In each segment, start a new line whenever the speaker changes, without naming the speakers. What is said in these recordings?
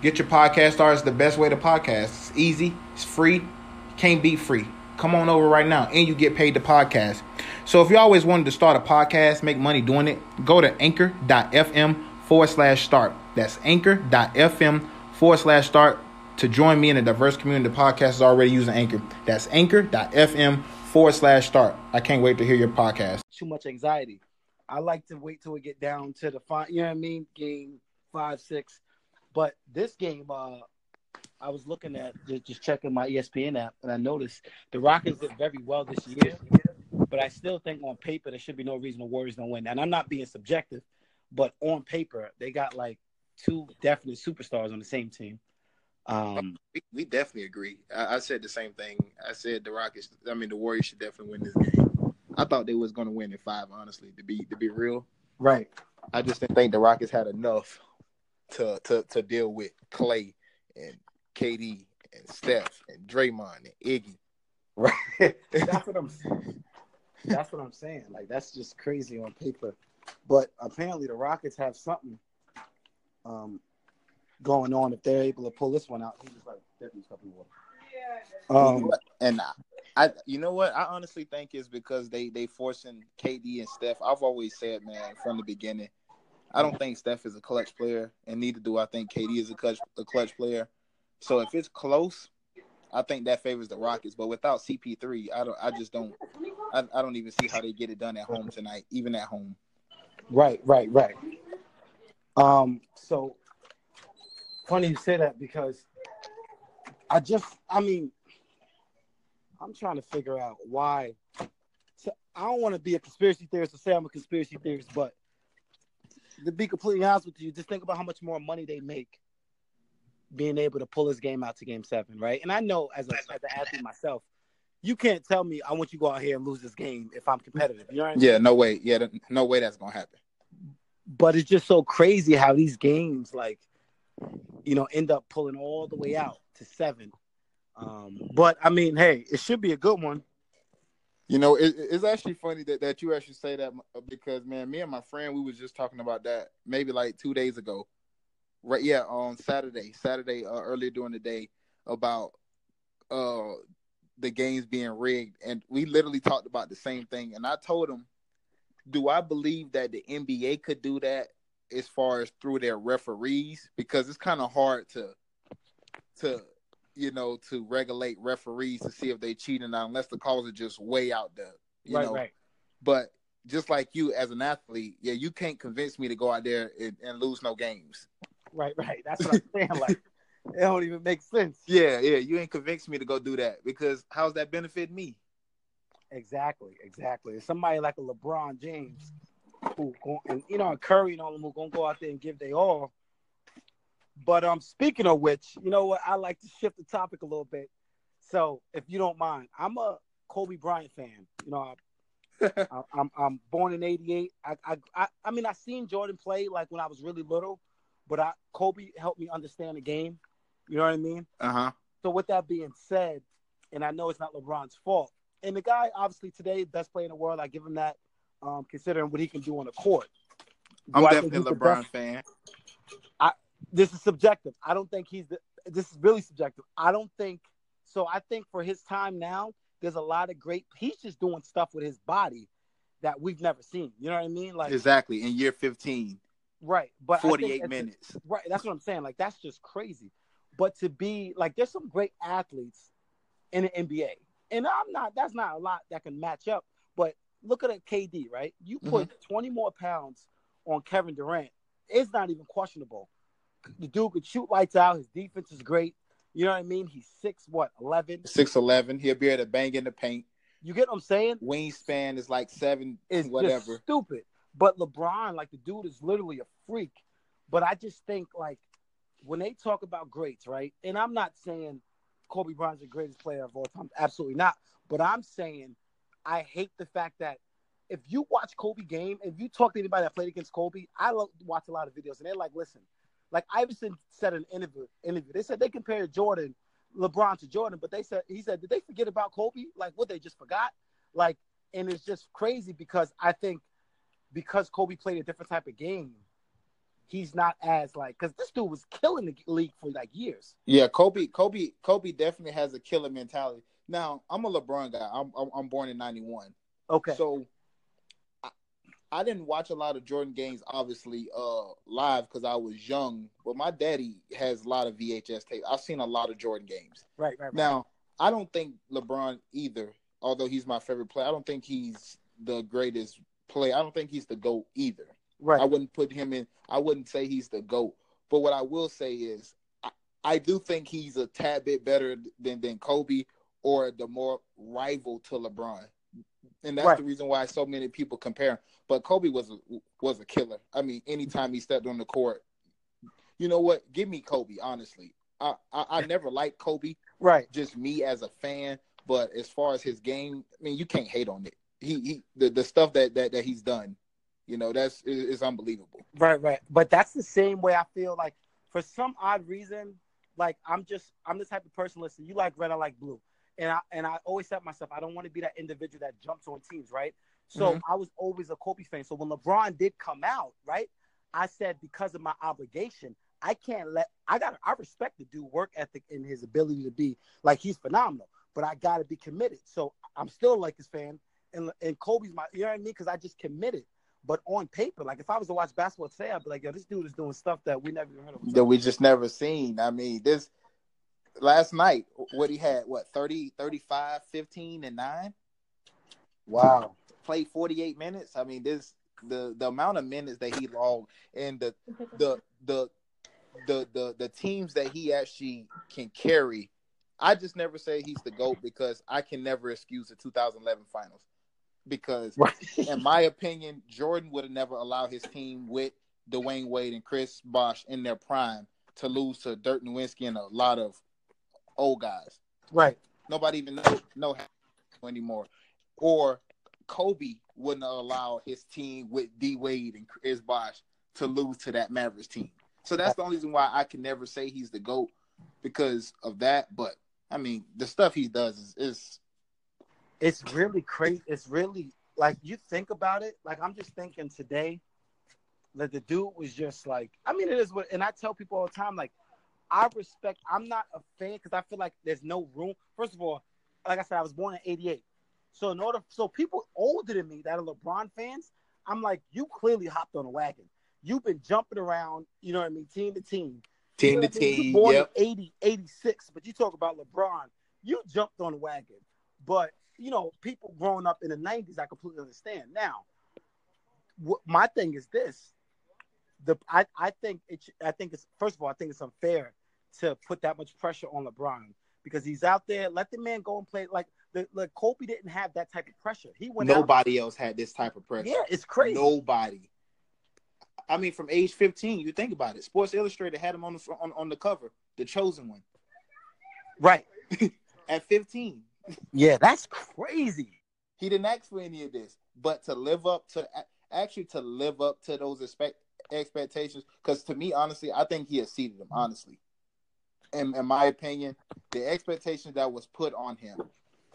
Get your podcast started. It's the best way to podcast. It's easy. It's free. Can't beat free. Come on over right now, and you get paid to podcast. So if you always wanted to start a podcast, make money doing it, go to anchor.fm forward slash start. That's anchor.fm forward slash start to join me in a diverse community The podcast is already using Anchor. That's anchor.fm forward slash start. I can't wait to hear your podcast.
Too much anxiety. I like to wait till we get down to the final, you know what I mean? Game five, six. But this game, uh, I was looking at just, just checking my ESPN app, and I noticed the Rockets did very well this year. But I still think on paper there should be no reason the Warriors don't win. And I'm not being subjective, but on paper they got like two definite superstars on the same team. Um,
we, we definitely agree. I, I, said the same thing. I said the Rockets. I mean, the Warriors should definitely win this game. I thought they was going to win in five. Honestly, to be to be real,
right.
I just didn't think the Rockets had enough to to to deal with Clay and KD and Steph and Draymond and Iggy.
Right. that's what I'm that's what I'm saying. Like that's just crazy on paper. But apparently the Rockets have something um going on if they're able to pull this one out. He was like definitely something water.
Um and I you know what I honestly think is because they they forcing KD and Steph. I've always said, man, from the beginning, I don't think Steph is a clutch player, and neither do I think KD is a clutch a clutch player. So if it's close, I think that favors the Rockets. But without CP3, I don't. I just don't. I, I don't even see how they get it done at home tonight, even at home.
Right, right, right. Um. So funny you say that because I just. I mean, I'm trying to figure out why. So I don't want to be a conspiracy theorist to say I'm a conspiracy theorist, but to be completely honest with you, just think about how much more money they make being able to pull this game out to game seven, right? And I know as, a, as an athlete myself, you can't tell me I want you to go out here and lose this game if I'm competitive. You know what I mean?
Yeah, no way. Yeah, no way that's gonna happen.
But it's just so crazy how these games, like, you know, end up pulling all the way out to seven. Um, but I mean, hey, it should be a good one.
You know, it, it's actually funny that, that you actually say that because man, me and my friend we was just talking about that maybe like two days ago, right? Yeah, on Saturday, Saturday uh, earlier during the day about uh the games being rigged, and we literally talked about the same thing. And I told him, do I believe that the NBA could do that as far as through their referees? Because it's kind of hard to to you know, to regulate referees to see if they cheat or not, unless the calls are just way out there. You
right,
know?
right.
But just like you as an athlete, yeah, you can't convince me to go out there and, and lose no games.
Right, right. That's what I'm saying. like it don't even make sense.
Yeah, yeah. You ain't convinced me to go do that because how's that benefit me?
Exactly, exactly. somebody like a LeBron James who and you know Curry and all them who gonna go out there and give they all but um, speaking of which, you know what? I like to shift the topic a little bit. So, if you don't mind, I'm a Kobe Bryant fan. You know, I, I'm I'm born in '88. I, I I mean, I seen Jordan play like when I was really little, but I Kobe helped me understand the game. You know what I mean?
Uh huh.
So, with that being said, and I know it's not LeBron's fault, and the guy obviously today best player in the world. I give him that, um, considering what he can do on the court.
Do I'm definitely a LeBron fan.
This is subjective. I don't think he's the, this is really subjective. I don't think so. I think for his time now, there's a lot of great. He's just doing stuff with his body that we've never seen. You know what I mean? Like
exactly in year 15.
Right, but
48 minutes.
Right, that's what I'm saying. Like that's just crazy. But to be like, there's some great athletes in the NBA, and I'm not. That's not a lot that can match up. But look at a KD, right? You put mm-hmm. 20 more pounds on Kevin Durant, it's not even questionable the dude could shoot lights out. His defense is great. You know what I mean? He's six what eleven.
Six eleven. He'll be able to bang in the paint.
You get what I'm saying?
Wingspan is like seven.
Is
whatever.
stupid. But LeBron, like the dude, is literally a freak. But I just think like when they talk about greats, right? And I'm not saying Kobe Bryant's the greatest player of all time. Absolutely not. But I'm saying I hate the fact that if you watch Kobe game, if you talk to anybody that played against Kobe, I watch a lot of videos and they're like, listen, like Iverson said in an interview, interview, they said they compared Jordan, LeBron to Jordan, but they said he said, did they forget about Kobe? Like what they just forgot? Like, and it's just crazy because I think because Kobe played a different type of game, he's not as like because this dude was killing the league for like years.
Yeah, Kobe, Kobe, Kobe definitely has a killer mentality. Now I'm a LeBron guy. I'm I'm born in '91.
Okay,
so I didn't watch a lot of Jordan games, obviously, uh, live because I was young. But my daddy has a lot of VHS tape. I've seen a lot of Jordan games.
Right, right, right.
Now, I don't think LeBron either, although he's my favorite player. I don't think he's the greatest player. I don't think he's the goat either.
Right.
I wouldn't put him in. I wouldn't say he's the goat. But what I will say is, I, I do think he's a tad bit better than than Kobe or the more rival to LeBron and that's right. the reason why so many people compare. But Kobe was a, was a killer. I mean, anytime he stepped on the court, you know what? Give me Kobe. Honestly, I I, I never liked Kobe.
Right.
Just me as a fan. But as far as his game, I mean, you can't hate on it. He he the, the stuff that, that that he's done, you know, that's is unbelievable.
Right, right. But that's the same way I feel like for some odd reason, like I'm just I'm the type of person. Listen, you like red, I like blue and I and I always said myself, I don't want to be that individual that jumps on teams, right? So mm-hmm. I was always a Kobe fan. So when LeBron did come out, right, I said because of my obligation, I can't let I got I respect the dude work ethic and his ability to be like he's phenomenal, but I got to be committed. So I'm still a Lakers fan, and and Kobe's my you know what I mean because I just committed. But on paper, like if I was to watch basketball today, I'd be like, yo, this dude is doing stuff that we never even heard of.
That we just never seen. I mean, this last night what he had what 30 35 15 and 9
wow.
Played 48 minutes. I mean this the the amount of minutes that he logged and the the the the the, the teams that he actually can carry i just never say he's the goat because i can never excuse the 2011 finals. Because right. in my opinion jordan would have never allowed his team with dwyane wade and chris bosh in their prime to lose to dirk nowitzki and a lot of old guys.
Right.
Nobody even know know anymore. Or Kobe wouldn't allow his team with D Wade and Chris Bosh to lose to that Mavericks team. So that's the only reason why I can never say he's the GOAT because of that. But I mean, the stuff he does is, is
it's really crazy. It's really like you think about it. Like I'm just thinking today that the dude was just like, I mean, it is what, and I tell people all the time, like, I respect. I'm not a fan because I feel like there's no room. First of all, like I said, I was born in '88, so in order, so people older than me that are LeBron fans, I'm like, you clearly hopped on a wagon. You've been jumping around, you know what I mean, team to team.
Team you know to team.
You're born
yep.
in 80, 86, but you talk about LeBron, you jumped on a wagon. But you know, people growing up in the 90s, I completely understand. Now, my thing is this: the I, I think it I think it's first of all I think it's unfair to put that much pressure on LeBron because he's out there. Let the man go and play. Like the like Kobe didn't have that type of pressure. He went.
Nobody else had this type of pressure.
Yeah, it's crazy.
Nobody. I mean, from age 15, you think about it. Sports Illustrated had him on the on, on the cover, the chosen one.
Right.
At 15.
Yeah, that's crazy.
He didn't ask for any of this, but to live up to actually to live up to those expect expectations. Because to me, honestly, I think he exceeded them. Honestly, in, in my opinion, the expectations that was put on him.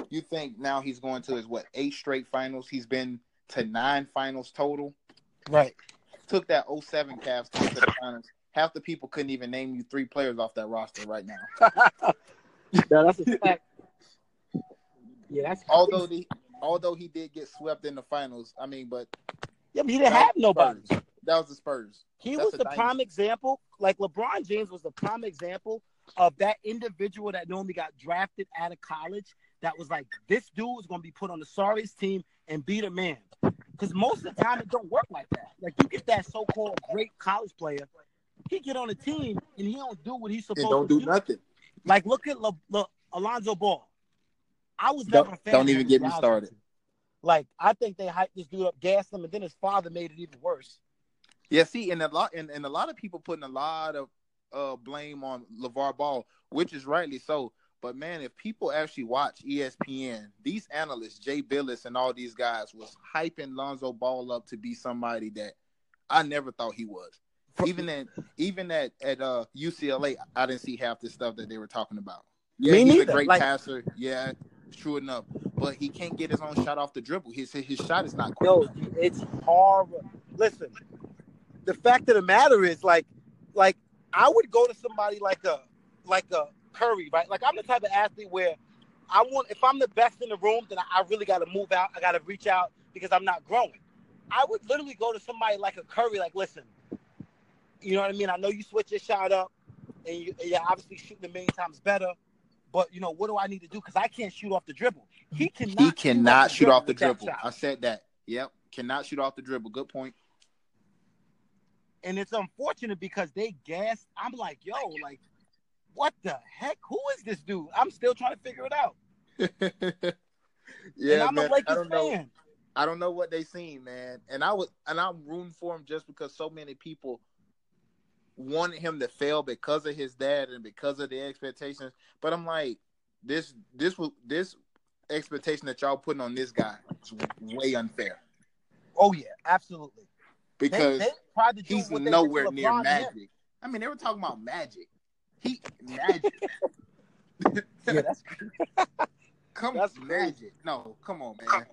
You think now he's going to his what eight straight finals? He's been to nine finals total.
Right.
Took that 07 Cavs to the finals. Half the people couldn't even name you three players off that roster right now.
no, that's a fact. Yeah, that's
although the although he did get swept in the finals. I mean, but
yeah, but he didn't have nobody.
That was the Spurs.
He
That's
was the prime example. Like LeBron James was the prime example of that individual that normally got drafted out of college. That was like, this dude is going to be put on the sorriest team and be the man. Because most of the time it don't work like that. Like you get that so-called great college player, he get on a team and he don't do what he's supposed to
don't
to
do. nothing.
Like look at Le- Le- Alonzo Ball. I was never
don't,
a fan.
Don't even get me started.
Like I think they hyped this dude up, gassed him, and then his father made it even worse.
Yeah, see, and a lot and, and a lot of people putting a lot of uh, blame on LeVar Ball, which is rightly so. But man, if people actually watch ESPN, these analysts, Jay Bilas and all these guys, was hyping Lonzo Ball up to be somebody that I never thought he was. Even at even at at uh, UCLA, I didn't see half the stuff that they were talking about. Yeah,
Me
he's
neither.
a great
Like-
passer. Yeah, true enough. But he can't get his own shot off the dribble. His his shot is not quick.
Yo, it's horrible. Listen, the fact of the matter is, like, like I would go to somebody like a like a Curry, right? Like I'm the type of athlete where I want if I'm the best in the room, then I, really got to move out. I got to reach out because I'm not growing. I would literally go to somebody like a Curry, like, listen, you know what I mean? I know you switch your shot up, and, you, you're obviously shooting a million times better. But you know what do I need to do? Because I can't shoot off the dribble. He cannot.
he cannot shoot off the
with that
dribble. I said that. Yep, cannot shoot off the dribble. Good point.
And it's unfortunate because they gassed. I'm like, yo, like, what the heck? Who is this dude? I'm still trying to figure it out.
yeah,
and I'm
man.
a Lakers
I don't know.
fan.
I don't know what they seen, man. And I was and I'm rooting for him just because so many people wanted him to fail because of his dad and because of the expectations. But I'm like, this this was this expectation that y'all putting on this guy is way unfair
Oh yeah, absolutely. They,
because
they tried to do
he's
what
nowhere near
LeBron and him.
magic. I mean, they were talking about magic. He magic.
Yeah, that's
come
that's
on,
crazy.
magic. No, come on, man.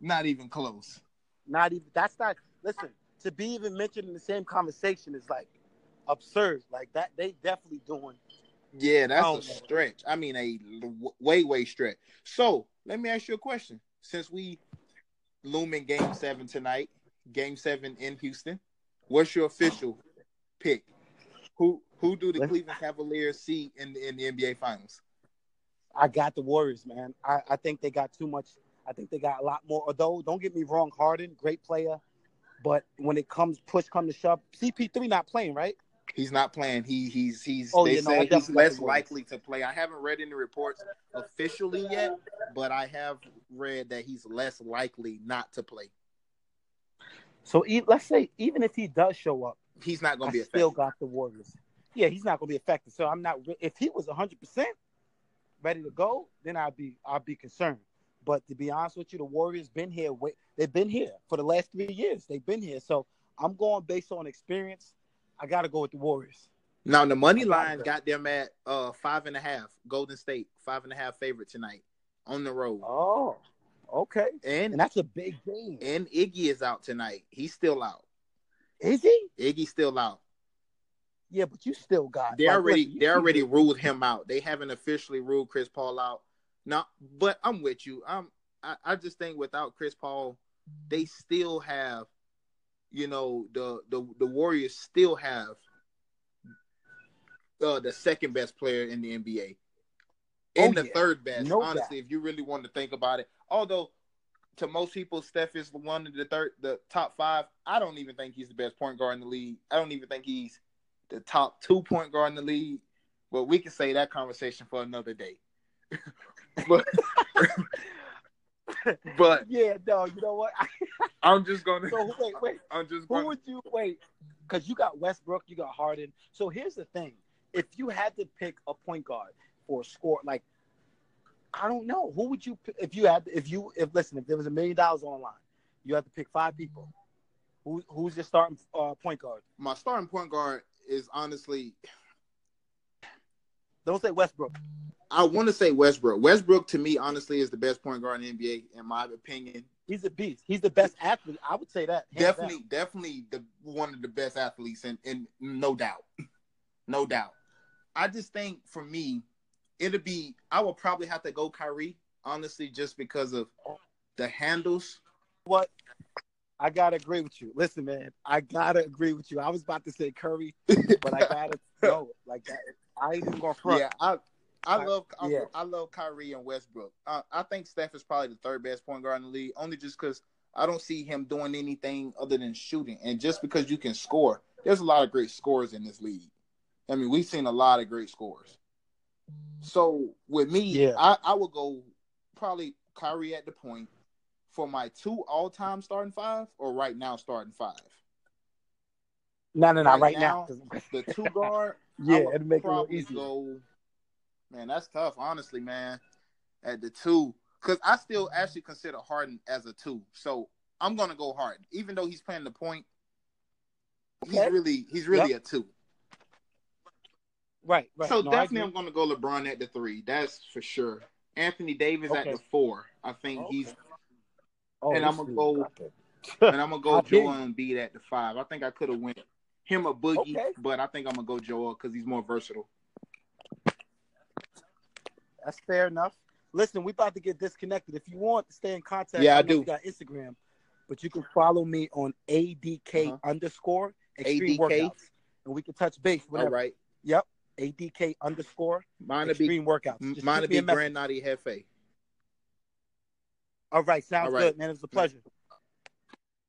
Not even close.
not even. That's not. Listen, to be even mentioned in the same conversation is like absurd. Like that, they definitely doing.
Yeah, that's
Oh,
a
man.
stretch. I mean, a way, way stretch. So let me ask you a question. Since we looming game seven tonight, game seven in Houston, what's your official pick? Who who do the Cleveland Cavaliers see in the, in the NBA Finals?
I got the Warriors, man. I, I think they got too much. I think they got a lot more. Although, don't get me wrong, Harden, great player, but when it comes push come to shove, CP3 not playing, right?
He's not playing. He he's he's.
Oh,
they
yeah, no,
say he's less likely to play. I haven't read any reports officially yet, but I have read that he's less likely not to play.
So e- let's say even if he does show up,
He's not going to be
still
effective.
got the Warriors. Yeah, he's not going to be affected. So I'm not. If he was 100 percent ready to go, then I'd be I'd be concerned. But to be honest with you, the Warriors been here. They've been here for the last three years. They've been here. So I'm going based on experience. I got to go with the Warriors.
Now the money line got them at uh five and a half. Golden State five and a half favorite tonight on the road,
Oh, okay.
and
And that's a big game.
and Iggy is out tonight. He's still out.
Is he?
Iggy's still out.
Yeah, but you still got.
They
like,
already
listen,
they already ruled him out. They haven't officially ruled Chris Paul out. Now, but I'm with you. I'm I, I just think without Chris Paul, they still have, you know, the the the Warriors still have uh, the second best player in the NBA. And
Oh,
the
yeah.
third best,
No
honestly, if you really want to think about it. Although to most people, Steph is one of the third, the top five. I don't even think he's the best point guard in the league. I don't even think he's the top two point guard in the league. But we can say that conversation for another day. but but
Yeah, no, you know what?
I'm just gonna.
so wait, wait.
I'm just
Who
gonna.
would you wait? Because you got Westbrook, you got Harden. So here's the thing: if you had to pick a point guard for a score, like I don't know, who would you? If you had, if you, if listen, if there was a million dollars online, you have to pick five people. Who, who's your starting uh, point guard?
My starting point guard is honestly.
Don't say Westbrook.
I want to say Westbrook. Westbrook to me, honestly, is the best point guard in the NBA, in my opinion.
He's a beast. He's the best athlete. I would say that.
definitely,
down.
definitely the one of the best athletes, and and no doubt, no doubt. I just think for me, it'll be. I will probably have to go Kyrie, honestly, just because of the handles.
What? I gotta agree with you. Listen, man, I gotta agree with you. I was about to say Curry, but I gotta go like that. I ain't even gonna front.
Yeah, I. I
I-
love I,
yeah.
I love Kyrie and Westbrook. I, I think Steph is probably the third best point guard in the league, only just because I don't see him doing anything other than shooting. And just because you can score, there's a lot of great scores in this league. I mean, we've seen a lot of great scorers. So with me,
Yeah.
I, I would go probably Kyrie at the point for my two all time starting five or right now starting five.
No, no, no,
Right
right,
now,
now. 'cause-
The two guard,
yeah, it'd make it a little
probably
easier.
go Man, that's tough, honestly, man. At the two, because I still actually consider Harden as a two. So I'm gonna go Harden, even though he's playing the point. He's
Okay.
really he's really
Yep.
a two.
Right, right.
So
No,
definitely, I'm gonna go LeBron at the three. That's for sure. Anthony Davis at the four. I think he's,
Oh,
and I'm gonna go-
okay.
and I'm gonna go
I hear you.
Joel Embiid at the five. I think I could have went him a Boogie,
Okay.
but I think I'm gonna go Joel because he's more versatile.
That's fair enough. Listen, we about to get disconnected. If you want to stay in contact,
Yeah, I
know
do.
Got Instagram, but you can follow me on ADK
Uh-huh.
underscore extreme
ADK?
workouts, and we can touch base.
All
Whatever.
right,
Yep. ADK underscore
mine to be
workouts.
Mine be. Grand Naughty Hefe.
All right, sounds
All right.
good, man. It was a pleasure.